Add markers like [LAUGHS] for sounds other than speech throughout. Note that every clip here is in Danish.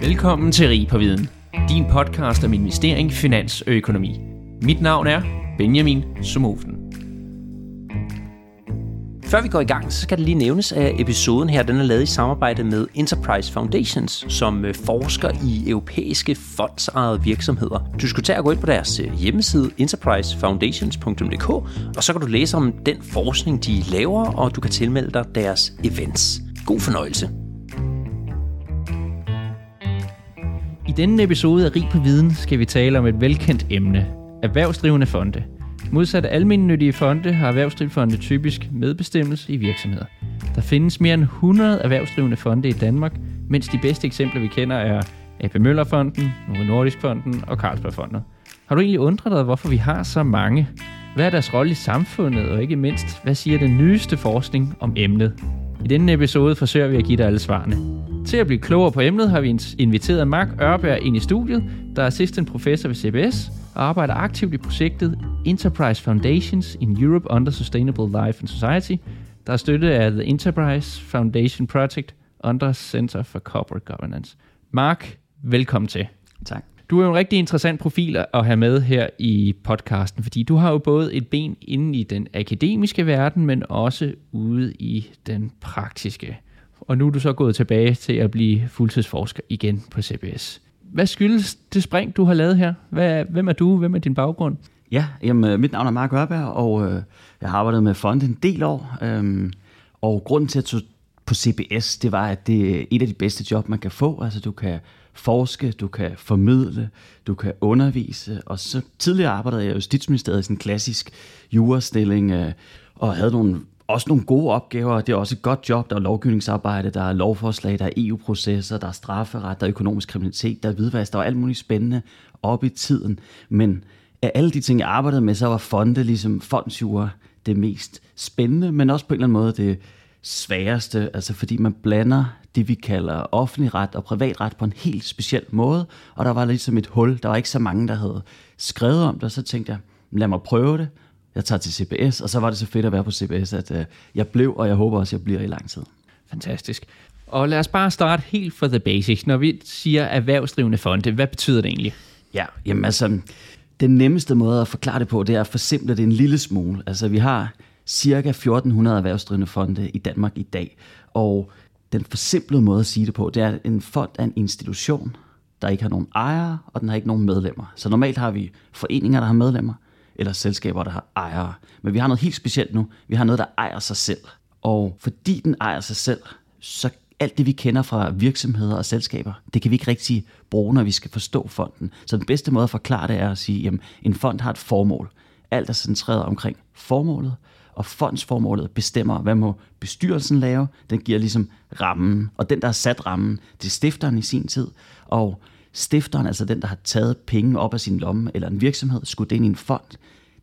Velkommen til Rig på Viden, din podcast om investering, finans og økonomi. Mit navn er Benjamin Sumofen. Før vi går i gang, så skal det lige nævnes, at episoden her den er lavet i samarbejde med Enterprise Foundations, som øh, forsker i europæiske fondsejede virksomheder. Du skal tage og gå ind på deres øh, hjemmeside enterprisefoundations.dk, og så kan du læse om den forskning, de laver, og du kan tilmelde dig deres events. God fornøjelse. Denne episode af Rig på Viden skal vi tale om et velkendt emne, erhvervsdrivende fonde. Modsat almindelige fonde har erhvervsdrivende fonde typisk medbestemmelse i virksomheder. Der findes mere end 100 erhvervsdrivende fonde i Danmark, mens de bedste eksempler vi kender er AP Møllerfonden, Novo Nordisk Fonden og Carlsbergfonden. Har du egentlig undret dig, hvorfor vi har så mange? Hvad er deres rolle i samfundet, og ikke mindst, hvad siger den nyeste forskning om emnet? I denne episode forsøger vi at give dig alle svarene. Til at blive klogere på emnet har vi inviteret Mark Ørberg ind i studiet, der er assistant professor ved CBS og arbejder aktivt i projektet Enterprise Foundations in Europe under Sustainable Life and Society, der er støttet af The Enterprise Foundation Project under Center for Corporate Governance. Mark, velkommen til. Tak. Du er jo en rigtig interessant profil at have med her i podcasten, fordi du har jo både et ben inde i den akademiske verden, men også ude i den praktiske. Og nu er du så gået tilbage til at blive fuldtidsforsker igen på CBS. Hvad skyldes det spring, du har lavet her? Hvad, hvem er du? Hvem er din baggrund? Ja, jamen, øh, mit navn er Mark Ørberg, og øh, jeg har arbejdet med fond en del år. Øh, og grunden til at tage på CBS, det var, at det er et af de bedste job, man kan få. Altså, du kan forske, du kan formidle, du kan undervise. Og så tidligere arbejdede jeg i Justitsministeriet i sådan en klassisk jurastilling, øh, og havde nogle også nogle gode opgaver. Det er også et godt job. Der er lovgivningsarbejde, der er lovforslag, der er EU-processer, der er strafferet, der er økonomisk kriminalitet, der er hvidvask, der er alt muligt spændende op i tiden. Men af alle de ting, jeg arbejdede med, så var fonde ligesom fondsjure det mest spændende, men også på en eller anden måde det sværeste, altså fordi man blander det, vi kalder offentlig ret og privatret på en helt speciel måde, og der var ligesom et hul. Der var ikke så mange, der havde skrevet om det, og så tænkte jeg, lad mig prøve det jeg tager til CBS, og så var det så fedt at være på CBS, at uh, jeg blev, og jeg håber også, at jeg bliver i lang tid. Fantastisk. Og lad os bare starte helt for the basics. Når vi siger erhvervsdrivende fonde, hvad betyder det egentlig? Ja, jamen altså, den nemmeste måde at forklare det på, det er at forsimple det en lille smule. Altså, vi har cirka 1400 erhvervsdrivende fonde i Danmark i dag, og den forsimplede måde at sige det på, det er, at en fond er en institution, der ikke har nogen ejere, og den har ikke nogen medlemmer. Så normalt har vi foreninger, der har medlemmer, eller selskaber, der har ejere. Men vi har noget helt specielt nu. Vi har noget, der ejer sig selv. Og fordi den ejer sig selv, så alt det, vi kender fra virksomheder og selskaber, det kan vi ikke rigtig bruge, når vi skal forstå fonden. Så den bedste måde at forklare det er at sige, at en fond har et formål. Alt er centreret omkring formålet, og fondsformålet bestemmer, hvad må bestyrelsen lave. Den giver ligesom rammen, og den, der har sat rammen, det er stifteren i sin tid. Og Stifteren, altså den, der har taget penge op af sin lomme, eller en virksomhed, skudt ind i en fond,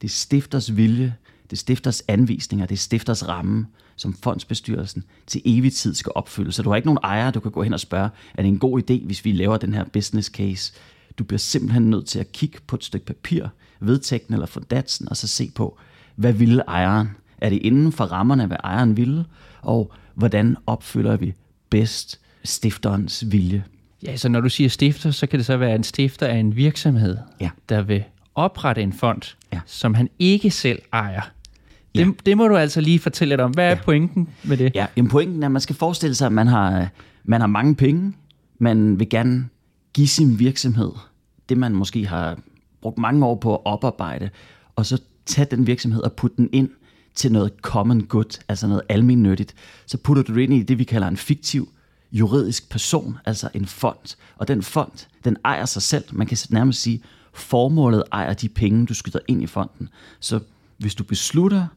det er stifters vilje, det er stifters anvisninger, det er stifters ramme, som fondsbestyrelsen til evig tid skal opfylde. Så du har ikke nogen ejer, du kan gå hen og spørge, er det en god idé, hvis vi laver den her business case? Du bliver simpelthen nødt til at kigge på et stykke papir, vedtægten eller fondatsen, og så se på, hvad ville ejeren? Er det inden for rammerne, hvad ejeren ville? Og hvordan opfylder vi bedst stifterens vilje? Ja, så når du siger stifter, så kan det så være en stifter af en virksomhed, ja. der vil oprette en fond, ja. som han ikke selv ejer. Det, ja. det må du altså lige fortælle lidt om. Hvad er ja. pointen med det? Ja, jamen pointen er, at man skal forestille sig, at man har, man har mange penge. Man vil gerne give sin virksomhed det, man måske har brugt mange år på at oparbejde, og så tage den virksomhed og putte den ind til noget common good, altså noget almindeligt. Så putter du det ind i det, vi kalder en fiktiv juridisk person, altså en fond. Og den fond, den ejer sig selv. Man kan nærmest sige, formålet ejer de penge, du skyder ind i fonden. Så hvis du beslutter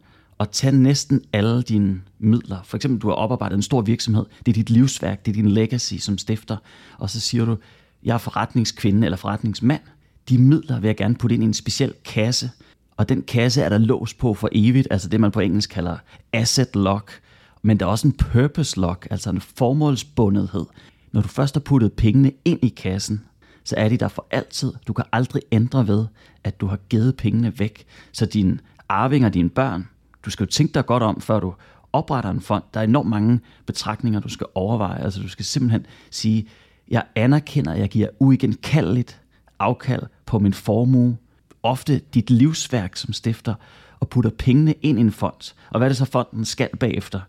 at tage næsten alle dine midler, for eksempel du har oparbejdet en stor virksomhed, det er dit livsværk, det er din legacy som stifter, og så siger du, jeg er forretningskvinde eller forretningsmand, de midler vil jeg gerne putte ind i en speciel kasse, og den kasse er der lås på for evigt, altså det man på engelsk kalder asset lock, men der er også en purpose lock, altså en formålsbundethed. Når du først har puttet pengene ind i kassen, så er de der for altid. Du kan aldrig ændre ved, at du har givet pengene væk. Så dine arvinger, dine børn, du skal jo tænke dig godt om, før du opretter en fond. Der er enormt mange betragtninger, du skal overveje. Altså du skal simpelthen sige, Jeg anerkender, at jeg giver uigenkaldeligt afkald på min formue, ofte dit livsværk som stifter, og putter pengene ind i en fond. Og hvad er det så, fonden skal bagefter?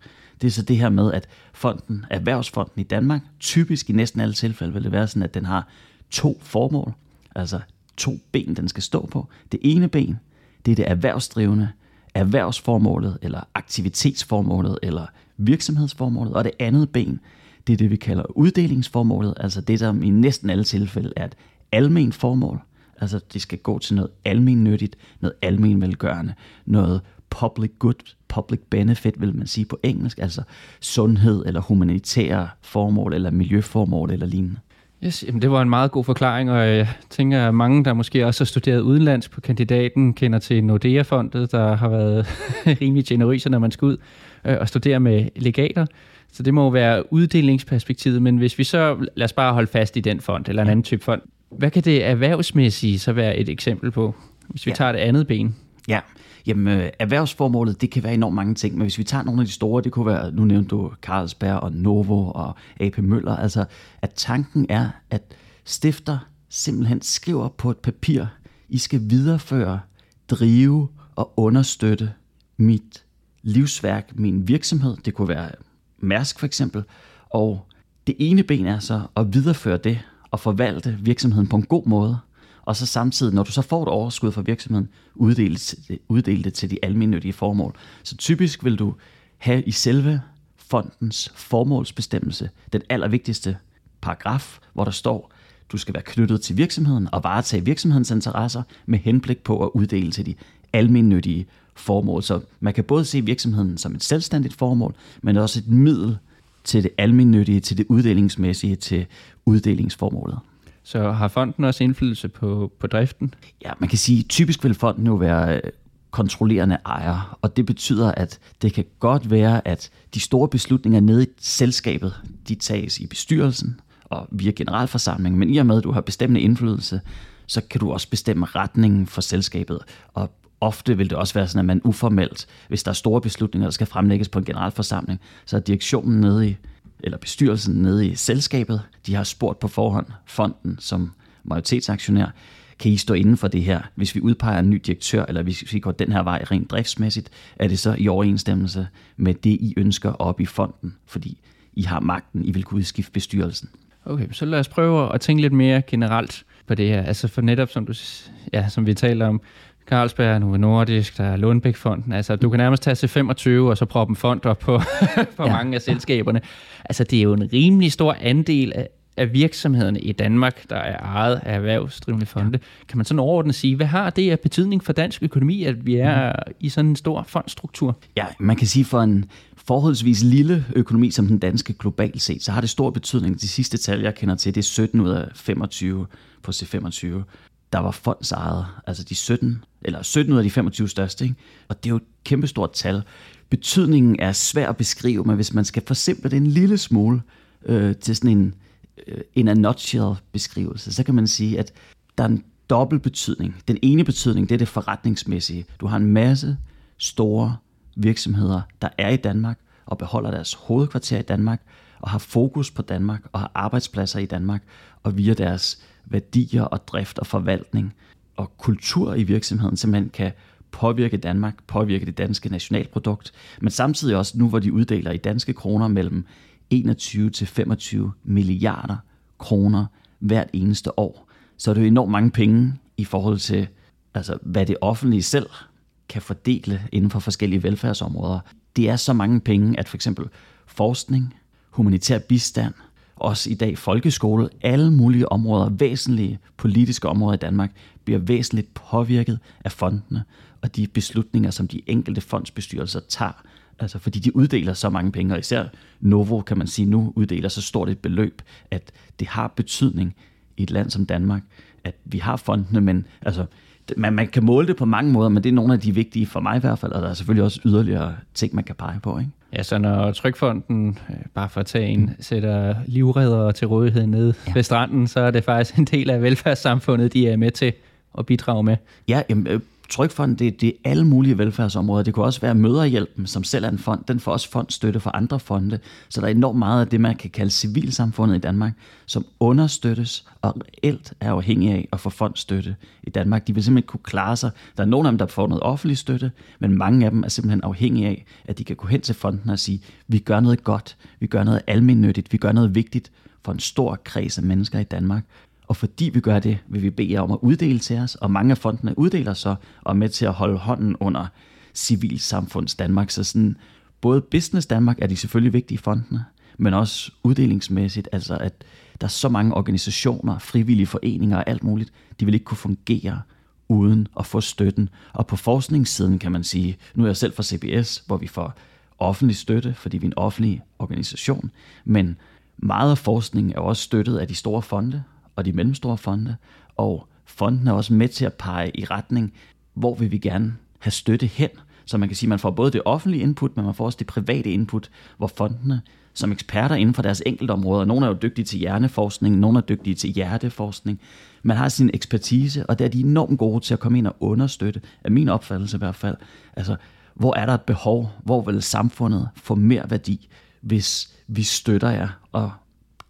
Det er så det her med, at fonden, Erhvervsfonden i Danmark, typisk i næsten alle tilfælde vil det være sådan, at den har to formål, altså to ben, den skal stå på. Det ene ben, det er det erhvervsdrivende, erhvervsformålet, eller aktivitetsformålet, eller virksomhedsformålet. Og det andet ben, det er det, vi kalder uddelingsformålet, altså det, som i næsten alle tilfælde er et almen formål. Altså det skal gå til noget almen nyttigt, noget almen velgørende, noget public good, public benefit, vil man sige på engelsk, altså sundhed eller humanitære formål eller miljøformål eller lignende. Yes, jamen det var en meget god forklaring, og jeg tænker, at mange, der måske også har studeret udenlands på kandidaten, kender til Nordea-fondet, der har været [LAUGHS] rimelig generøse, når man skal ud øh, og studere med legater. Så det må være uddelingsperspektivet, men hvis vi så, lad os bare holde fast i den fond, eller en anden type fond, hvad kan det erhvervsmæssige så være et eksempel på, hvis vi ja. tager det andet ben? Ja, Jamen, øh, erhvervsformålet, det kan være enormt mange ting, men hvis vi tager nogle af de store, det kunne være, nu nævnte du Carlsberg og Novo og AP Møller, altså at tanken er, at stifter simpelthen skriver på et papir, I skal videreføre, drive og understøtte mit livsværk, min virksomhed, det kunne være Mærsk for eksempel, og det ene ben er så at videreføre det og forvalte virksomheden på en god måde, og så samtidig, når du så får et overskud fra virksomheden, uddele, uddele det til de almindelige formål. Så typisk vil du have i selve fondens formålsbestemmelse den allervigtigste paragraf, hvor der står, du skal være knyttet til virksomheden og varetage virksomhedens interesser med henblik på at uddele til de almindelige formål. Så man kan både se virksomheden som et selvstændigt formål, men også et middel til det almindelige, til det uddelingsmæssige, til uddelingsformålet. Så har fonden også indflydelse på, på driften? Ja, man kan sige, typisk vil fonden jo være øh, kontrollerende ejer, og det betyder, at det kan godt være, at de store beslutninger nede i selskabet, de tages i bestyrelsen og via generalforsamlingen, men i og med, at du har bestemmende indflydelse, så kan du også bestemme retningen for selskabet, og ofte vil det også være sådan, at man uformelt, hvis der er store beslutninger, der skal fremlægges på en generalforsamling, så er direktionen nede i eller bestyrelsen nede i selskabet, de har spurgt på forhånd fonden som majoritetsaktionær, kan I stå inden for det her? Hvis vi udpeger en ny direktør, eller hvis vi går den her vej rent driftsmæssigt, er det så i overensstemmelse med det, I ønsker op i fonden? Fordi I har magten, I vil kunne udskifte bestyrelsen. Okay, så lad os prøve at tænke lidt mere generelt på det her. Altså for netop, som, du, ja, som vi taler om, Carlsberg, Novo Nordisk, der er Lundbæk-fonden. Altså, du kan nærmest tage til 25 og så proppe en fond op på, [LAUGHS] på ja. mange af selskaberne. Altså, det er jo en rimelig stor andel af, af virksomhederne i Danmark, der er ejet af erhvervsdrivende fonde. Kan man sådan overordnet sige, hvad har det af betydning for dansk økonomi, at vi er mm. i sådan en stor fondstruktur? Ja, man kan sige for en forholdsvis lille økonomi som den danske globalt set, så har det stor betydning. De sidste tal, jeg kender til, det er 17 ud af 25 på C25 der var fondsejet, altså de 17, eller 17 ud af de 25 største. Ikke? Og det er jo et kæmpestort tal. Betydningen er svær at beskrive, men hvis man skal forsimple det en lille smule øh, til sådan en, øh, en a nutshell beskrivelse, så kan man sige, at der er en dobbelt betydning. Den ene betydning, det er det forretningsmæssige. Du har en masse store virksomheder, der er i Danmark og beholder deres hovedkvarter i Danmark og har fokus på Danmark og har arbejdspladser i Danmark og via deres værdier og drift og forvaltning og kultur i virksomheden simpelthen kan påvirke Danmark, påvirke det danske nationalprodukt, men samtidig også nu, hvor de uddeler i danske kroner mellem 21 til 25 milliarder kroner hvert eneste år, så er det jo enormt mange penge i forhold til, altså, hvad det offentlige selv kan fordele inden for forskellige velfærdsområder. Det er så mange penge, at for eksempel forskning, humanitær bistand, også i dag folkeskole, alle mulige områder, væsentlige politiske områder i Danmark, bliver væsentligt påvirket af fondene og de beslutninger, som de enkelte fondsbestyrelser tager. Altså fordi de uddeler så mange penge, og især Novo, kan man sige, nu uddeler så stort et beløb, at det har betydning i et land som Danmark, at vi har fondene, men altså, man, man kan måle det på mange måder, men det er nogle af de vigtige for mig i hvert fald, og der er selvfølgelig også yderligere ting, man kan pege på. Ikke? Ja, så når Trykfonden, øh, bare for at tage en, sætter livredder til rådighed nede ja. ved stranden, så er det faktisk en del af velfærdssamfundet, de er med til at bidrage med. Ja, jamen, øh, Trykfonden, det, det er alle mulige velfærdsområder. Det kunne også være Møderhjælpen, som selv er en fond. Den får også fondstøtte for andre fonde. Så der er enormt meget af det, man kan kalde civilsamfundet i Danmark, som understøttes og reelt er afhængig af at få fondstøtte i Danmark. De vil simpelthen kunne klare sig. Der er nogle af dem, der får noget offentlig støtte, men mange af dem er simpelthen afhængige af, at de kan gå hen til fonden og sige, vi gør noget godt, vi gør noget almindeligt, vi gør noget vigtigt for en stor kreds af mennesker i Danmark. Og fordi vi gør det, vil vi bede jer om at uddele til os, og mange af fondene uddeler så og er med til at holde hånden under civilsamfunds Danmark. Så sådan, både Business Danmark er de selvfølgelig vigtige fondene, men også uddelingsmæssigt, altså at der er så mange organisationer, frivillige foreninger og alt muligt, de vil ikke kunne fungere uden at få støtten. Og på forskningssiden kan man sige, nu er jeg selv fra CBS, hvor vi får offentlig støtte, fordi vi er en offentlig organisation, men meget af forskningen er også støttet af de store fonde, og de mellemstore fonde, og fonden er også med til at pege i retning, hvor vil vi gerne have støtte hen. Så man kan sige, at man får både det offentlige input, men man får også det private input, hvor fondene som eksperter inden for deres enkelte områder, nogle er jo dygtige til hjerneforskning, nogle er dygtige til hjerteforskning, man har sin ekspertise, og der er de enormt gode til at komme ind og understøtte, af min opfattelse i hvert fald. Altså, hvor er der et behov? Hvor vil samfundet få mere værdi, hvis vi støtter jer? Og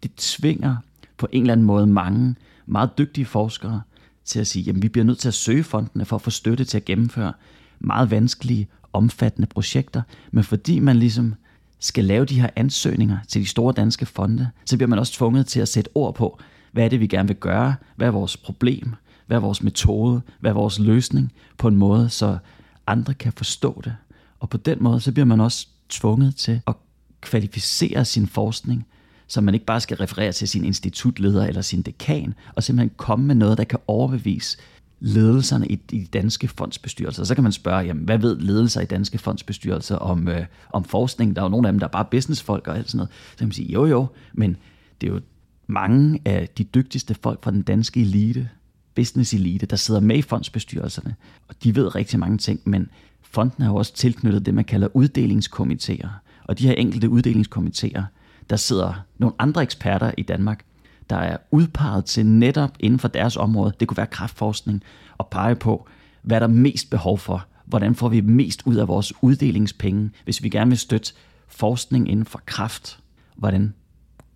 det tvinger på en eller anden måde mange meget dygtige forskere til at sige, at vi bliver nødt til at søge fondene for at få støtte til at gennemføre meget vanskelige, omfattende projekter, men fordi man ligesom skal lave de her ansøgninger til de store danske fonde, så bliver man også tvunget til at sætte ord på, hvad er det, vi gerne vil gøre, hvad er vores problem, hvad er vores metode, hvad er vores løsning, på en måde, så andre kan forstå det. Og på den måde, så bliver man også tvunget til at kvalificere sin forskning så man ikke bare skal referere til sin institutleder eller sin dekan, og simpelthen komme med noget, der kan overbevise ledelserne i de danske fondsbestyrelser. Så kan man spørge, jamen, hvad ved ledelser i danske fondsbestyrelser om, øh, om forskning? Der er jo nogle af dem, der er bare businessfolk og alt sådan noget. Så kan man sige, jo jo, men det er jo mange af de dygtigste folk fra den danske elite, business elite, der sidder med i fondsbestyrelserne, og de ved rigtig mange ting, men fonden har jo også tilknyttet det, man kalder uddelingskomiteer. Og de her enkelte uddelingskomiteer, der sidder nogle andre eksperter i Danmark, der er udpeget til netop inden for deres område, det kunne være kraftforskning, og pege på, hvad der er mest behov for. Hvordan får vi mest ud af vores uddelingspenge, hvis vi gerne vil støtte forskning inden for kraft? Hvordan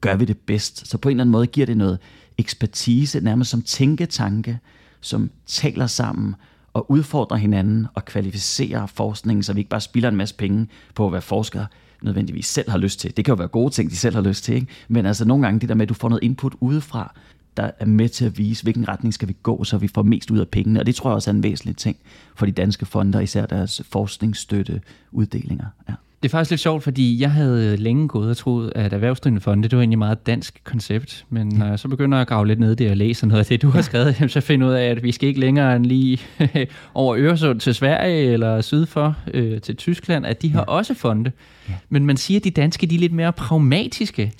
gør vi det bedst? Så på en eller anden måde giver det noget ekspertise, nærmest som tænketanke, som taler sammen og udfordrer hinanden og kvalificerer forskningen, så vi ikke bare spilder en masse penge på at være forskere, nødvendigvis selv har lyst til. Det kan jo være gode ting, de selv har lyst til, ikke? men altså nogle gange det der med, at du får noget input udefra, der er med til at vise, hvilken retning skal vi gå, så vi får mest ud af pengene. Og det tror jeg også er en væsentlig ting for de danske fonder, især deres forskningsstøtte uddelinger. Ja. Det er faktisk lidt sjovt, fordi jeg havde længe gået og troet, at erhvervsdrivende fonde, det var egentlig et meget dansk koncept. Men når jeg så begynder at grave lidt ned i det og læse noget af det, du har skrevet, så finder ud af, at vi skal ikke længere end lige [LAUGHS] over Øresund til Sverige eller syd for øh, til Tyskland, at de har ja. også fonde. Ja. Men man siger, at de danske de er lidt mere pragmatiske.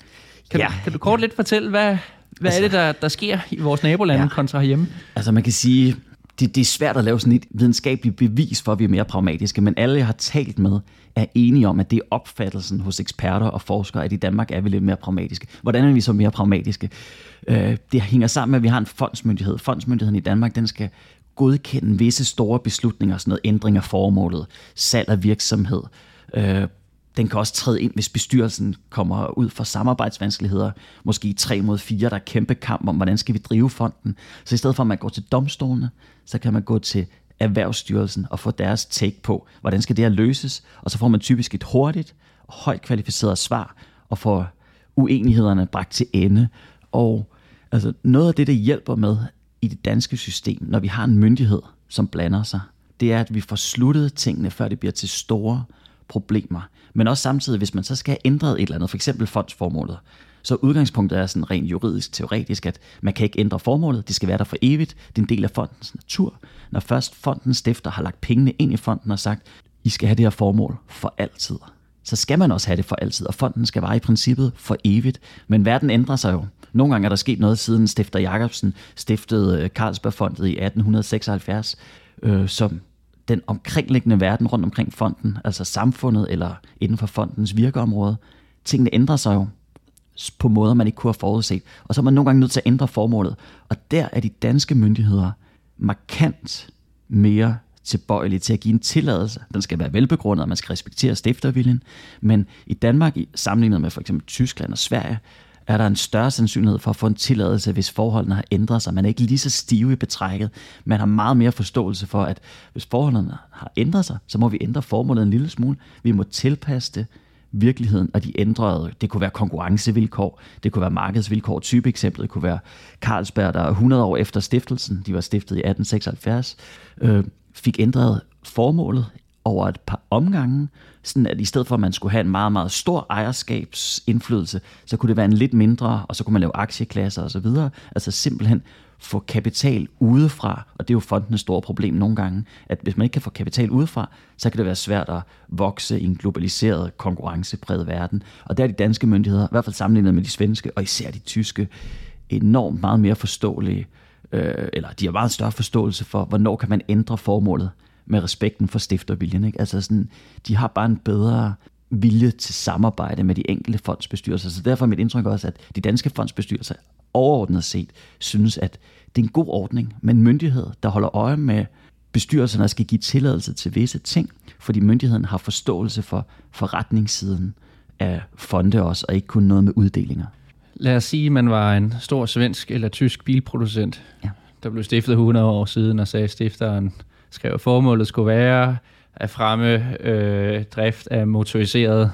Kan, ja. du, kan du kort ja. lidt fortælle, hvad, hvad altså, er det, der, der sker i vores nabolande ja. kontra herhjemme? Altså man kan sige, det, det er svært at lave sådan et videnskabeligt bevis for, at vi er mere pragmatiske, men alle, jeg har talt med, er enige om, at det er opfattelsen hos eksperter og forskere, at i Danmark er vi lidt mere pragmatiske. Hvordan er vi så mere pragmatiske? Øh, det hænger sammen med, at vi har en fondsmyndighed. Fondsmyndigheden i Danmark, den skal godkende visse store beslutninger, sådan noget ændring af formålet, salg af virksomhed, øh, den kan også træde ind, hvis bestyrelsen kommer ud for samarbejdsvanskeligheder. Måske tre mod fire, der er kæmpe kamp om, hvordan skal vi drive fonden. Så i stedet for, at man går til domstolene, så kan man gå til Erhvervsstyrelsen og få deres take på, hvordan skal det her løses. Og så får man typisk et hurtigt og højt kvalificeret svar, og får uenighederne bragt til ende. Og altså, noget af det, der hjælper med i det danske system, når vi har en myndighed, som blander sig, det er, at vi får sluttet tingene, før det bliver til store problemer. Men også samtidig, hvis man så skal have ændret et eller andet, for eksempel fondsformålet, så udgangspunktet er sådan rent juridisk, teoretisk, at man kan ikke ændre formålet, det skal være der for evigt, det er en del af fondens natur. Når først fondens stifter har lagt pengene ind i fonden og sagt, I skal have det her formål for altid, så skal man også have det for altid, og fonden skal være i princippet for evigt. Men verden ændrer sig jo. Nogle gange er der sket noget siden Stifter Jacobsen stiftede øh, Carlsbergfondet i 1876, øh, som den omkringliggende verden rundt omkring fonden, altså samfundet eller inden for fondens virkeområde, tingene ændrer sig jo på måder, man ikke kunne have forudset. Og så er man nogle gange nødt til at ændre formålet. Og der er de danske myndigheder markant mere tilbøjelige til at give en tilladelse. Den skal være velbegrundet, og man skal respektere stifterviljen. Men i Danmark, sammenlignet med for eksempel Tyskland og Sverige, er der en større sandsynlighed for at få en tilladelse, hvis forholdene har ændret sig. Man er ikke lige så stive i betrækket. Man har meget mere forståelse for, at hvis forholdene har ændret sig, så må vi ændre formålet en lille smule. Vi må tilpasse det virkeligheden, og de ændrede, det kunne være konkurrencevilkår, det kunne være markedsvilkår. Type eksemplet kunne være Carlsberg, der 100 år efter stiftelsen, de var stiftet i 1876, øh, fik ændret formålet over et par omgange, sådan at i stedet for at man skulle have en meget, meget stor ejerskabsindflydelse, så kunne det være en lidt mindre, og så kunne man lave aktieklasser osv. Altså simpelthen få kapital udefra, og det er jo fondenes store problem nogle gange, at hvis man ikke kan få kapital udefra, så kan det være svært at vokse i en globaliseret, konkurrencepræget verden. Og der er de danske myndigheder, i hvert fald sammenlignet med de svenske, og især de tyske, enormt meget mere forståelige, øh, eller de har meget større forståelse for, hvornår kan man ændre formålet med respekten for stifterviljen. Ikke? Altså sådan, de har bare en bedre vilje til samarbejde med de enkelte fondsbestyrelser. Så derfor er mit indtryk også, at de danske fondsbestyrelser overordnet set synes, at det er en god ordning med en myndighed, der holder øje med bestyrelserne, der skal give tilladelse til visse ting, fordi myndigheden har forståelse for forretningssiden af fonde også, og ikke kun noget med uddelinger. Lad os sige, at man var en stor svensk eller tysk bilproducent, ja. der blev stiftet 100 år siden, og sagde, stifteren skrev, at formålet skulle være at fremme øh, drift af motoriserede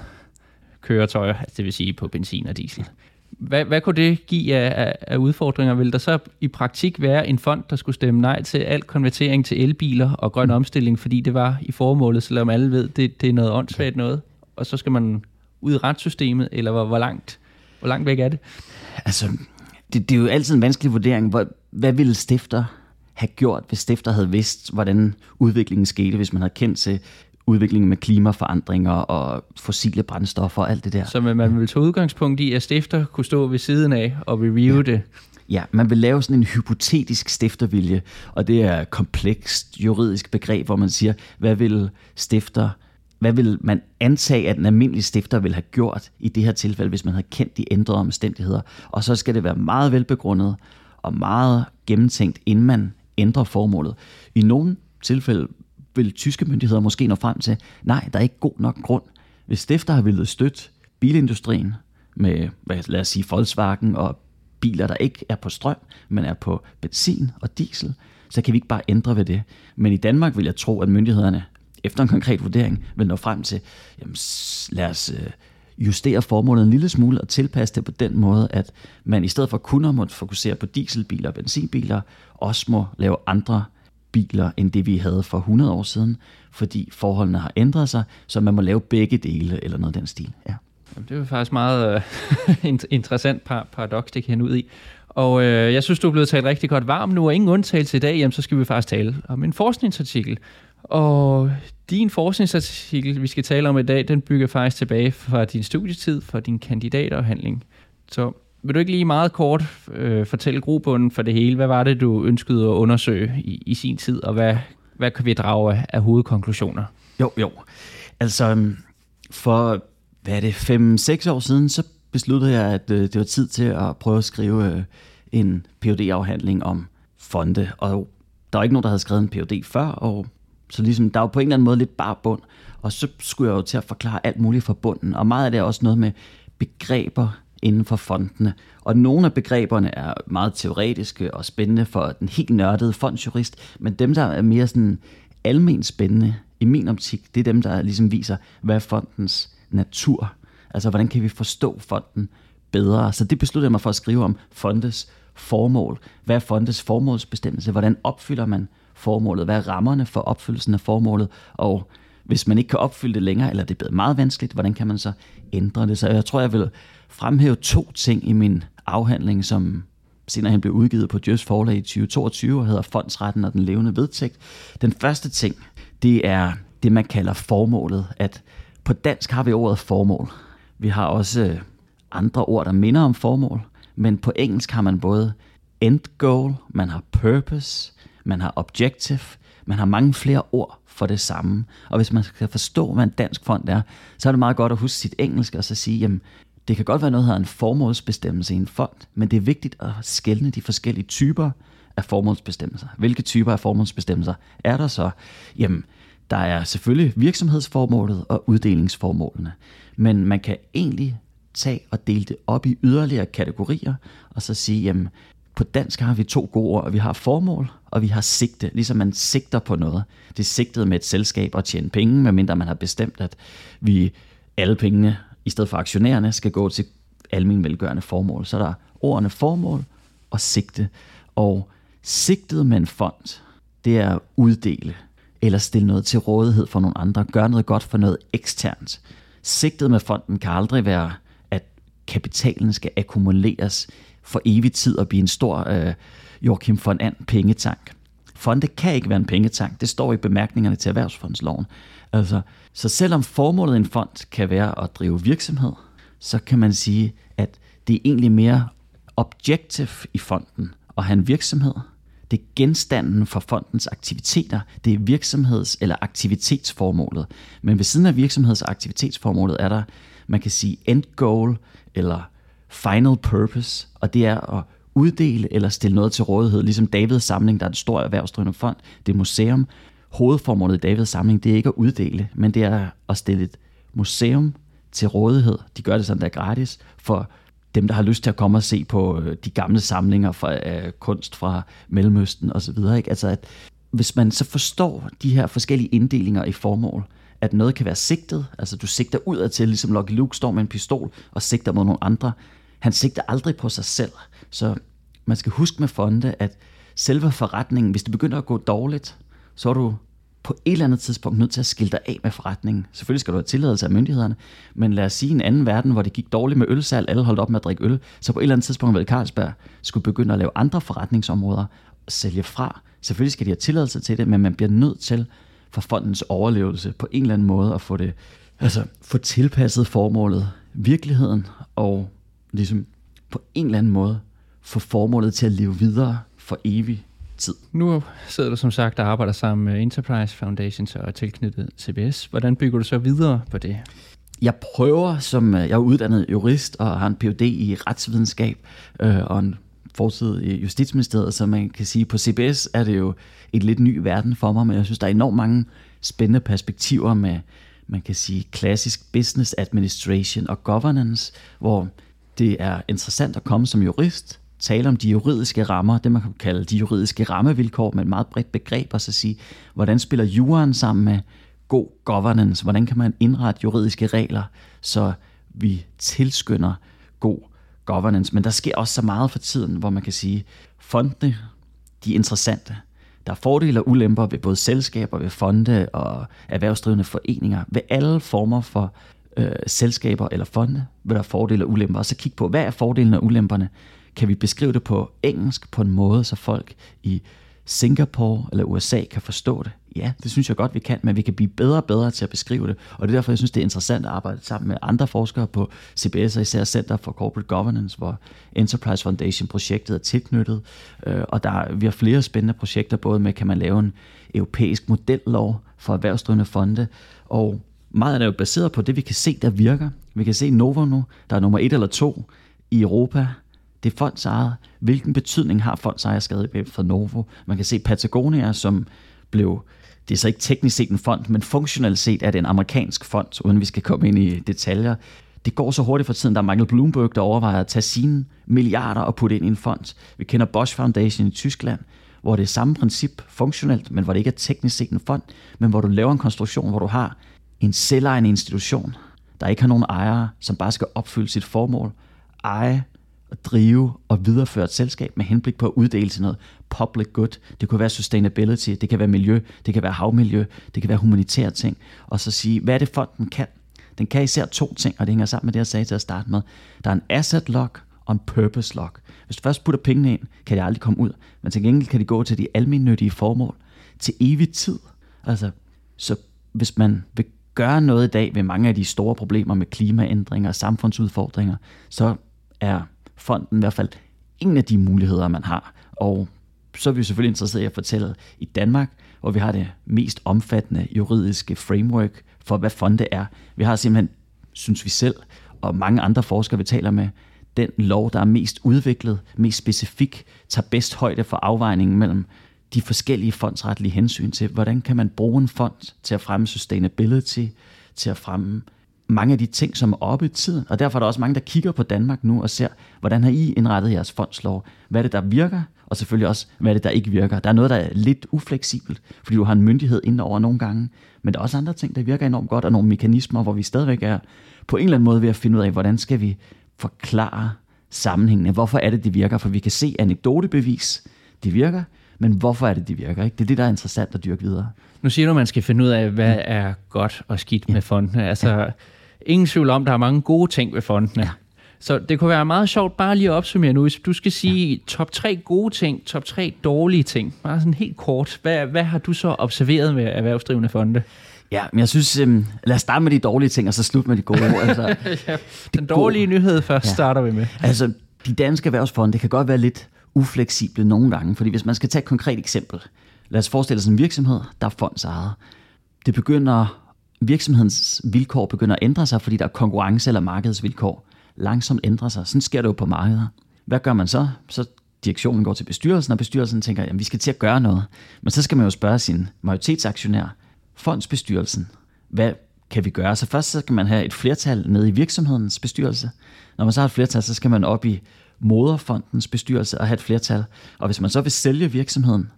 køretøjer, altså det vil sige på benzin og diesel. Hvad, hvad kunne det give af, af udfordringer? Vil der så i praktik være en fond, der skulle stemme nej til al konvertering til elbiler og grøn omstilling, fordi det var i formålet, selvom alle ved, det, det er noget åndssvagt noget, og så skal man ud i retssystemet, eller hvor, hvor, langt, hvor langt væk er det? Altså, det, det er jo altid en vanskelig vurdering. Hvor, hvad ville stifter have gjort, hvis stifter havde vidst, hvordan udviklingen skete, hvis man havde kendt til udviklingen med klimaforandringer og fossile brændstoffer og alt det der. Så man vil tage udgangspunkt i, at stifter kunne stå ved siden af og review ja. det? Ja, man vil lave sådan en hypotetisk stiftervilje, og det er et komplekst juridisk begreb, hvor man siger, hvad vil stifter hvad vil man antage, at en almindelig stifter vil have gjort i det her tilfælde, hvis man havde kendt de ændrede omstændigheder. Og så skal det være meget velbegrundet og meget gennemtænkt, inden man ændre formålet. I nogle tilfælde vil tyske myndigheder måske nå frem til, nej, der er ikke god nok grund. Hvis stifter har ville støtte bilindustrien med, hvad, lad os sige, Volkswagen og biler, der ikke er på strøm, men er på benzin og diesel, så kan vi ikke bare ændre ved det. Men i Danmark vil jeg tro, at myndighederne efter en konkret vurdering vil nå frem til, jamen, lad os øh, justere formålet en lille smule og tilpasse det på den måde, at man i stedet for kun at måtte fokusere på dieselbiler og benzinbiler, også må lave andre biler, end det vi havde for 100 år siden, fordi forholdene har ændret sig, så man må lave begge dele, eller noget af den stil. Ja. Det er faktisk meget [LAUGHS] uh, interessant par paradoks, det kan ud i. Og øh, jeg synes, du er blevet talt rigtig godt varm nu, og ingen undtagelse i dag, jamen, så skal vi faktisk tale om en forskningsartikel. Og din forskningsartikel, vi skal tale om i dag, den bygger faktisk tilbage fra din studietid, fra din kandidatafhandling. Så vil du ikke lige meget kort øh, fortælle grobunden for det hele? Hvad var det, du ønskede at undersøge i, i sin tid, og hvad, hvad kan vi drage af, af hovedkonklusioner? Jo, jo. Altså, øhm, for hvad er det, 5-6 år siden, så besluttede jeg, at øh, det var tid til at prøve at skrive øh, en phd afhandling om fonde. Og der var ikke nogen, der havde skrevet en PhD før, og så ligesom, der var på en eller anden måde lidt bare bund. Og så skulle jeg jo til at forklare alt muligt fra bunden. Og meget af det er også noget med begreber, inden for fondene. Og nogle af begreberne er meget teoretiske og spændende for den helt nørdede fondsjurist, men dem, der er mere sådan almen spændende i min optik, det er dem, der ligesom viser, hvad er fondens natur? Altså, hvordan kan vi forstå fonden bedre? Så det besluttede jeg mig for at skrive om fondes formål. Hvad er fondes formålsbestemmelse? Hvordan opfylder man formålet? Hvad er rammerne for opfyldelsen af formålet? Og hvis man ikke kan opfylde det længere, eller det er blevet meget vanskeligt, hvordan kan man så ændre det? Så jeg tror, jeg vil fremhæve to ting i min afhandling, som senere hen blev udgivet på Djøs Forlag i 2022 og hedder Fondsretten og den levende vedtægt. Den første ting, det er det, man kalder formålet. At på dansk har vi ordet formål. Vi har også øh, andre ord, der minder om formål, men på engelsk har man både end goal, man har purpose, man har objective, man har mange flere ord for det samme. Og hvis man skal forstå, hvad en dansk fond er, så er det meget godt at huske sit engelsk og så sige, jamen, det kan godt være noget, der hedder en formålsbestemmelse i en fond, men det er vigtigt at skelne de forskellige typer af formålsbestemmelser. Hvilke typer af formålsbestemmelser er der så? Jamen, der er selvfølgelig virksomhedsformålet og uddelingsformålene, men man kan egentlig tage og dele det op i yderligere kategorier, og så sige, jamen, på dansk har vi to gode ord, vi har formål, og vi har sigte, ligesom man sigter på noget. Det er sigtet med et selskab at tjene penge, medmindre man har bestemt, at vi alle pengene, i stedet for aktionærerne, skal gå til almen velgørende formål. Så der er ordene formål og sigte. Og sigtet med en fond, det er at uddele, eller stille noget til rådighed for nogle andre, gøre noget godt for noget eksternt. Sigtet med fonden kan aldrig være, at kapitalen skal akkumuleres for evig tid at blive en stor øh, Joachim von And pengetank. Fonde kan ikke være en pengetank. Det står i bemærkningerne til erhvervsfondsloven. Altså, så selvom formålet i en fond kan være at drive virksomhed, så kan man sige, at det er egentlig mere objective i fonden at have en virksomhed. Det er genstanden for fondens aktiviteter. Det er virksomheds- eller aktivitetsformålet. Men ved siden af virksomheds- og aktivitetsformålet er der, man kan sige, end goal eller final purpose, og det er at uddele eller stille noget til rådighed, ligesom Davids Samling, der er en stor erhvervsdrivende fond, det er museum. Hovedformålet i Davids Samling, det er ikke at uddele, men det er at stille et museum til rådighed. De gør det sådan der gratis for dem, der har lyst til at komme og se på øh, de gamle samlinger fra uh, kunst fra Mellemøsten osv. Ikke? Altså at hvis man så forstår de her forskellige inddelinger i formål, at noget kan være sigtet, altså du sigter udad til, ligesom Lucky Luke står med en pistol og sigter mod nogle andre. Han sigter aldrig på sig selv. Så man skal huske med fonde, at selve forretningen, hvis det begynder at gå dårligt, så er du på et eller andet tidspunkt nødt til at skille dig af med forretningen. Selvfølgelig skal du have tilladelse af myndighederne, men lad os sige en anden verden, hvor det gik dårligt med ølsalg, alle holdt op med at drikke øl, så på et eller andet tidspunkt vil Carlsberg skulle begynde at lave andre forretningsområder og sælge fra. Selvfølgelig skal de have tilladelse til det, men man bliver nødt til for fondens overlevelse på en eller anden måde at få det, altså få tilpasset formålet, virkeligheden og ligesom på en eller anden måde få formålet til at leve videre for evig tid. Nu sidder du som sagt og arbejder sammen med Enterprise Foundation og er tilknyttet CBS. Hvordan bygger du så videre på det? Jeg prøver, som øh, jeg er uddannet jurist og har en Ph.D. i retsvidenskab øh, og en fortid i Justitsministeriet, så man kan sige, på CBS er det jo et lidt ny verden for mig, men jeg synes, der er enormt mange spændende perspektiver med, man kan sige, klassisk business administration og governance, hvor det er interessant at komme som jurist, tale om de juridiske rammer, det man kan kalde de juridiske rammevilkår med et meget bredt begreb, og så sige, hvordan spiller juraen sammen med god governance? Hvordan kan man indrette juridiske regler, så vi tilskynder god governance? Men der sker også så meget for tiden, hvor man kan sige, fondene, de er interessante. Der er fordele og ulemper ved både selskaber, ved fonde og erhvervsdrivende foreninger, ved alle former for øh, selskaber eller fonde, vil der fordele og ulemper. Og så kig på, hvad er fordelene og ulemperne? Kan vi beskrive det på engelsk på en måde, så folk i Singapore eller USA kan forstå det? Ja, det synes jeg godt, vi kan, men vi kan blive bedre og bedre til at beskrive det. Og det er derfor, jeg synes, det er interessant at arbejde sammen med andre forskere på CBS og især Center for Corporate Governance, hvor Enterprise Foundation-projektet er tilknyttet. Øh, og der, vi har flere spændende projekter, både med, kan man lave en europæisk modellov for erhvervsdrivende fonde, og meget af det er jo baseret på det, vi kan se, der virker. Vi kan se Novo nu, der er nummer et eller to i Europa. Det er fondsejet. Hvilken betydning har fondsejerskabet for Novo? Man kan se Patagonia, som blev det er så ikke teknisk set en fond, men funktionelt set er det en amerikansk fond, uden vi skal komme ind i detaljer. Det går så hurtigt for tiden, der er Michael Bloomberg, der overvejer at tage sine milliarder og putte ind i en fond. Vi kender Bosch Foundation i Tyskland, hvor det er samme princip funktionelt, men hvor det ikke er teknisk set en fond, men hvor du laver en konstruktion, hvor du har en selvejende institution, der ikke har nogen ejere, som bare skal opfylde sit formål, eje at drive og videreføre et selskab med henblik på at uddele til noget public good. Det kunne være sustainability, det kan være miljø, det kan være havmiljø, det kan være humanitære ting. Og så sige, hvad er det fonden kan? Den kan især to ting, og det hænger sammen med det, jeg sagde til at starte med. Der er en asset lock og en purpose lock. Hvis du først putter pengene ind, kan de aldrig komme ud. Men til gengæld kan de gå til de almindelige formål til evig tid. Altså, så hvis man vil gøre noget i dag ved mange af de store problemer med klimaændringer og samfundsudfordringer, så er fonden i hvert fald en af de muligheder, man har. Og så er vi selvfølgelig interesseret i at fortælle i Danmark, hvor vi har det mest omfattende juridiske framework for, hvad fonde er. Vi har simpelthen, synes vi selv, og mange andre forskere, vi taler med, den lov, der er mest udviklet, mest specifik, tager bedst højde for afvejningen mellem de forskellige fondsretlige hensyn til, hvordan kan man bruge en fond til at fremme sustainability, til at fremme mange af de ting, som er oppe i tiden. Og derfor er der også mange, der kigger på Danmark nu og ser, hvordan har I indrettet jeres fondslov? Hvad er det, der virker? Og selvfølgelig også, hvad er det, der ikke virker? Der er noget, der er lidt ufleksibelt, fordi du har en myndighed ind over nogle gange. Men der er også andre ting, der virker enormt godt, og nogle mekanismer, hvor vi stadigvæk er på en eller anden måde ved at finde ud af, hvordan skal vi forklare sammenhængene. Hvorfor er det, det virker? For vi kan se anekdotebevis, det virker, men hvorfor er det, det virker? Ikke? Det er det, der er interessant at dyrke videre. Nu siger du, at man skal finde ud af, hvad er godt og skidt ja. med fondene. Altså, ja. Ingen tvivl om, der er mange gode ting ved fondene. Ja. Så det kunne være meget sjovt bare lige at opsummere nu. Hvis du skal sige ja. top tre gode ting, top tre dårlige ting, bare sådan helt kort. Hvad, hvad har du så observeret med erhvervsdrivende fonde? Ja, men jeg synes, øhm, lad os starte med de dårlige ting, og så slut med de gode. Altså, [LAUGHS] ja, den dårlige gode. nyhed først ja. starter vi med. Altså, de danske erhvervsfonde, det kan godt være lidt ufleksible nogle gange, fordi hvis man skal tage et konkret eksempel, lad os forestille os en virksomhed, der er fondsejet. Det begynder, virksomhedens vilkår begynder at ændre sig, fordi der er konkurrence eller markedsvilkår langsomt ændrer sig. Sådan sker det jo på markeder. Hvad gør man så? Så direktionen går til bestyrelsen, og bestyrelsen tænker, at vi skal til at gøre noget. Men så skal man jo spørge sin majoritetsaktionær, fondsbestyrelsen, hvad kan vi gøre? Så først så skal man have et flertal nede i virksomhedens bestyrelse. Når man så har et flertal, så skal man op i moderfondens bestyrelse og have et flertal. Og hvis man så vil sælge virksomheden,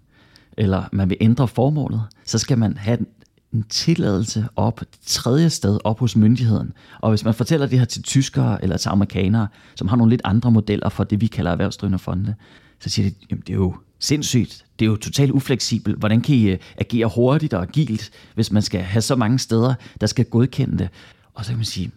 eller man vil ændre formålet, så skal man have en tilladelse op, tredje sted op hos myndigheden. Og hvis man fortæller det her til tyskere eller til amerikanere, som har nogle lidt andre modeller for det, vi kalder erhvervsdrivende fonde, så siger de, jamen det er jo sindssygt. Det er jo totalt ufleksibelt. Hvordan kan I øh, agere hurtigt og agilt, hvis man skal have så mange steder, der skal godkende det? Og så kan man sige,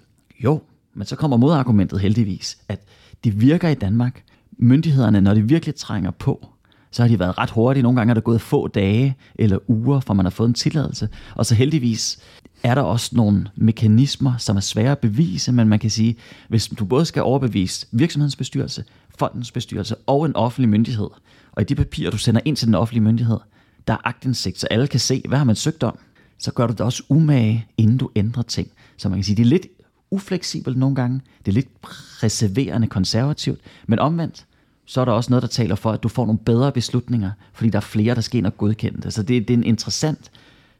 jo, men så kommer modargumentet heldigvis, at det virker i Danmark. Myndighederne, når de virkelig trænger på, så har de været ret hurtige. Nogle gange er der gået få dage eller uger, fra man har fået en tilladelse. Og så heldigvis er der også nogle mekanismer, som er svære at bevise, men man kan sige, hvis du både skal overbevise virksomhedens bestyrelse, fondens bestyrelse og en offentlig myndighed, og i de papirer, du sender ind til den offentlige myndighed, der er agtindsigt, så alle kan se, hvad har man søgt om, så gør du det også umage, inden du ændrer ting. Så man kan sige, det er lidt ufleksibelt nogle gange, det er lidt reserverende konservativt, men omvendt, så er der også noget, der taler for, at du får nogle bedre beslutninger, fordi der er flere, der skal ind og godkende det. Så det, det er en interessant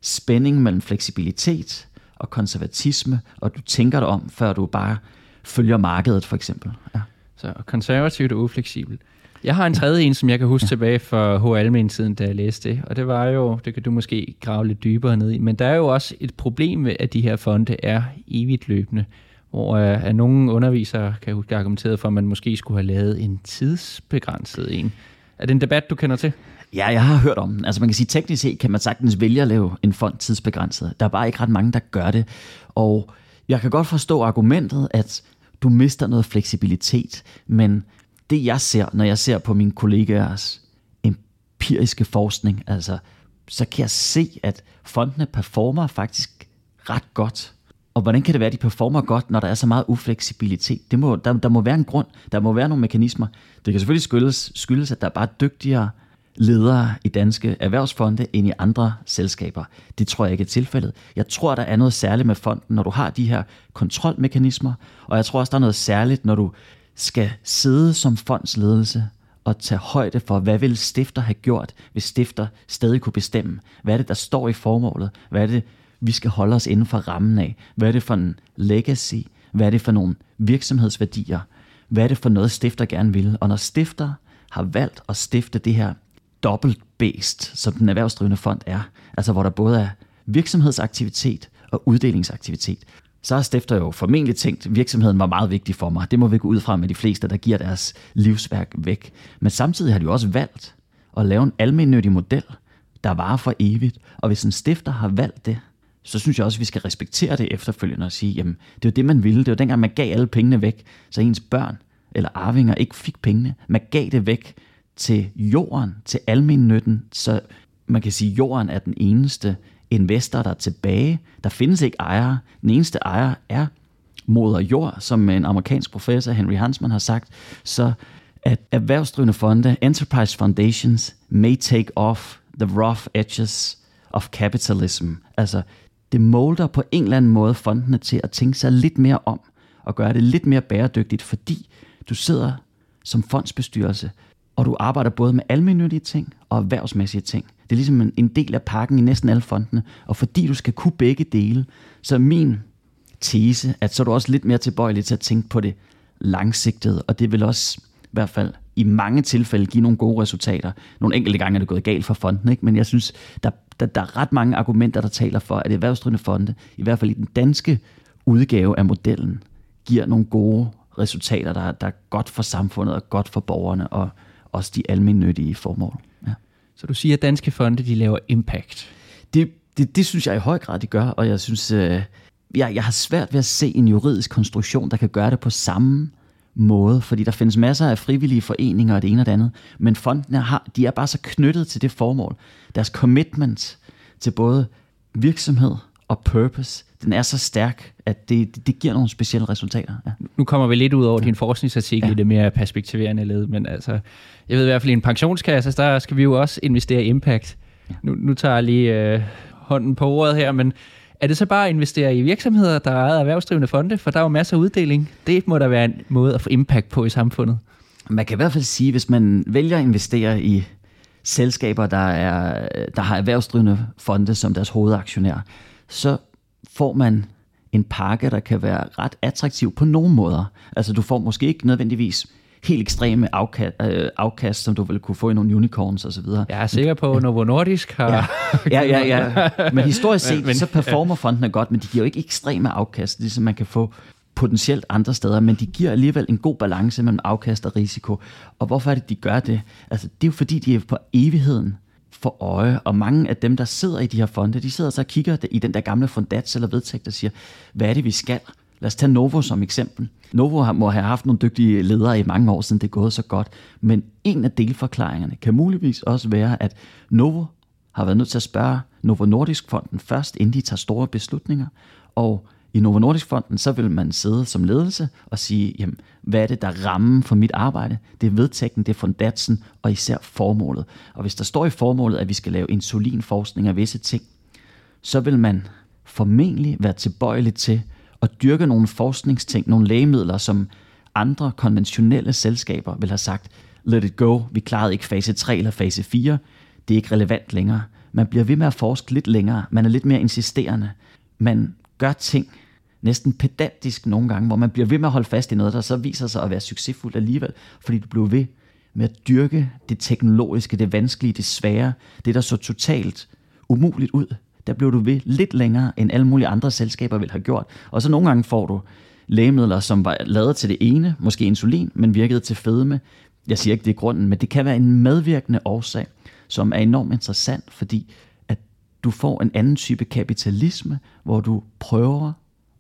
spænding mellem fleksibilitet og konservatisme, og du tænker dig om, før du bare følger markedet, for eksempel. Ja. Så konservativt og ufleksibelt. Jeg har en tredje en, som jeg kan huske ja. tilbage fra H. Almen-tiden, da jeg læste det, og det var jo, det kan du måske grave lidt dybere ned i, men der er jo også et problem med, at de her fonde er evigt løbende hvor uh, at nogle undervisere kan huske argumenteret for, at man måske skulle have lavet en tidsbegrænset en. Er det en debat, du kender til? Ja, jeg har hørt om den. Altså man kan sige, teknisk set kan man sagtens vælge at lave en fond tidsbegrænset. Der er bare ikke ret mange, der gør det. Og jeg kan godt forstå argumentet, at du mister noget fleksibilitet, men det jeg ser, når jeg ser på mine kollegaers empiriske forskning, altså, så kan jeg se, at fondene performer faktisk ret godt og hvordan kan det være, at de performer godt, når der er så meget ufleksibilitet? Det må, der, der må være en grund, der må være nogle mekanismer. Det kan selvfølgelig skyldes, skyldes, at der er bare dygtigere ledere i danske erhvervsfonde end i andre selskaber. Det tror jeg ikke er tilfældet. Jeg tror, der er noget særligt med fonden, når du har de her kontrolmekanismer, og jeg tror også, der er noget særligt, når du skal sidde som fondsledelse og tage højde for, hvad vil stifter have gjort, hvis stifter stadig kunne bestemme? Hvad er det, der står i formålet? Hvad er det, vi skal holde os inden for rammen af. Hvad er det for en legacy? Hvad er det for nogle virksomhedsværdier? Hvad er det for noget, stifter gerne vil? Og når stifter har valgt at stifte det her dobbelt-based, som den erhvervsdrivende fond er, altså hvor der både er virksomhedsaktivitet og uddelingsaktivitet, så har stifter jo formentlig tænkt, at virksomheden var meget vigtig for mig. Det må vi gå ud fra med de fleste, der giver deres livsværk væk. Men samtidig har de jo også valgt at lave en almindelig model, der varer for evigt. Og hvis en stifter har valgt det, så synes jeg også, at vi skal respektere det efterfølgende og sige, jamen, det var det, man ville. Det var dengang, man gav alle pengene væk, så ens børn eller arvinger ikke fik pengene. Man gav det væk til jorden, til almennytten, så man kan sige, at jorden er den eneste investor, der er tilbage. Der findes ikke ejere. Den eneste ejer er moder jord, som en amerikansk professor, Henry Hansman, har sagt. Så at erhvervsdrivende fonde, enterprise foundations, may take off the rough edges of capitalism. Altså, det molder på en eller anden måde fondene til at tænke sig lidt mere om, og gøre det lidt mere bæredygtigt, fordi du sidder som fondsbestyrelse, og du arbejder både med almindelige ting og erhvervsmæssige ting. Det er ligesom en, en del af pakken i næsten alle fondene, og fordi du skal kunne begge dele, så er min tese, at så er du også lidt mere tilbøjelig til at tænke på det langsigtede, og det vil også i hvert fald i mange tilfælde give nogle gode resultater. Nogle enkelte gange er det gået galt for fonden, ikke? men jeg synes, der, der, der er ret mange argumenter, der taler for, at erhvervsdrivende fonde, i hvert fald i den danske udgave af modellen, giver nogle gode resultater, der, der er godt for samfundet og godt for borgerne og også de almindelige formål. Ja. Så du siger, at danske fonde de laver impact? Det, det, det synes jeg i høj grad, de gør, og jeg synes, øh, jeg, jeg har svært ved at se en juridisk konstruktion, der kan gøre det på samme måde, fordi der findes masser af frivillige foreninger og det ene og det andet, men fondene har, de er bare så knyttet til det formål. Deres commitment til både virksomhed og purpose, den er så stærk, at det, det, det giver nogle specielle resultater. Ja. Nu kommer vi lidt ud over ja. din forskningsartikel ja. i det mere perspektiverende led, men altså, jeg ved i hvert fald, i en pensionskasse, der skal vi jo også investere i impact. Ja. Nu, nu tager jeg lige øh, hånden på ordet her, men er det så bare at investere i virksomheder, der er ejet erhvervsdrivende fonde? For der er jo masser af uddeling. Det må der være en måde at få impact på i samfundet. Man kan i hvert fald sige, hvis man vælger at investere i selskaber, der, er, der har erhvervsdrivende fonde som deres hovedaktionær, så får man en pakke, der kan være ret attraktiv på nogle måder. Altså du får måske ikke nødvendigvis helt ekstreme afkast, øh, afkast, som du vil kunne få i nogle unicorns osv. Jeg er sikker på, at Novo Nordisk har... Ja, ja, ja. ja. [LAUGHS] Men historisk set, men, [LAUGHS] men, så performer fondene godt, men de giver jo ikke ekstreme afkast, ligesom man kan få potentielt andre steder, men de giver alligevel en god balance mellem afkast og risiko. Og hvorfor er det, de gør det? Altså, det er jo fordi, de er på evigheden for øje, og mange af dem, der sidder i de her fonde, de sidder så og kigger i den der gamle fondats eller vedtægt og siger, hvad er det, vi skal? Lad os tage Novo som eksempel. Novo må have haft nogle dygtige ledere i mange år siden det er gået så godt, men en af delforklaringerne kan muligvis også være, at Novo har været nødt til at spørge Novo Nordisk Fonden først, inden de tager store beslutninger, og i Novo Nordisk Fonden, så vil man sidde som ledelse og sige, jamen, hvad er det, der rammer for mit arbejde? Det er vedtægten, det er fondatsen og især formålet. Og hvis der står i formålet, at vi skal lave insulinforskning af visse ting, så vil man formentlig være tilbøjelig til at dyrke nogle forskningsting, nogle lægemidler, som andre konventionelle selskaber vil have sagt, let it go, vi klarede ikke fase 3 eller fase 4, det er ikke relevant længere. Man bliver ved med at forske lidt længere, man er lidt mere insisterende, man gør ting næsten pedantisk nogle gange, hvor man bliver ved med at holde fast i noget, der så viser sig at være succesfuldt alligevel, fordi du bliver ved med at dyrke det teknologiske, det vanskelige, det svære, det der så totalt umuligt ud der blev du ved lidt længere, end alle mulige andre selskaber ville have gjort. Og så nogle gange får du lægemidler, som var lavet til det ene, måske insulin, men virkede til fedme. Jeg siger ikke, det er grunden, men det kan være en medvirkende årsag, som er enormt interessant, fordi at du får en anden type kapitalisme, hvor du prøver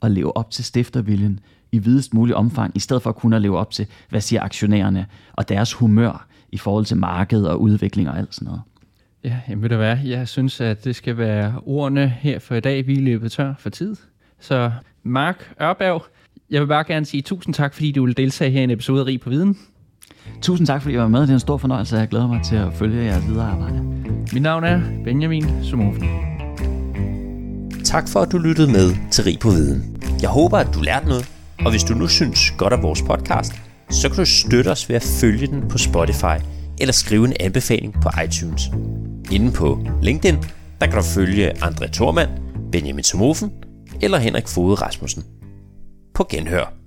at leve op til stifterviljen i videst mulig omfang, i stedet for at kunne leve op til, hvad siger aktionærerne, og deres humør i forhold til markedet og udvikling og alt sådan noget. Ja, jamen ved du hvad, jeg synes, at det skal være ordene her for i dag. Vi er løbet tør for tid. Så Mark Ørberg, jeg vil bare gerne sige tusind tak, fordi du vil deltage her i en episode af Rig på Viden. Tusind tak, fordi I var med. Det er en stor fornøjelse, og jeg glæder mig til at følge jeres videre arbejde. Mit navn er Benjamin Sumofen. Tak for, at du lyttede med til Rig på Viden. Jeg håber, at du lærte noget, og hvis du nu synes godt af vores podcast, så kan du støtte os ved at følge den på Spotify eller skrive en anbefaling på iTunes. Inde på LinkedIn, der kan du følge André Thormand, Benjamin Somofen eller Henrik Fode Rasmussen. På genhør.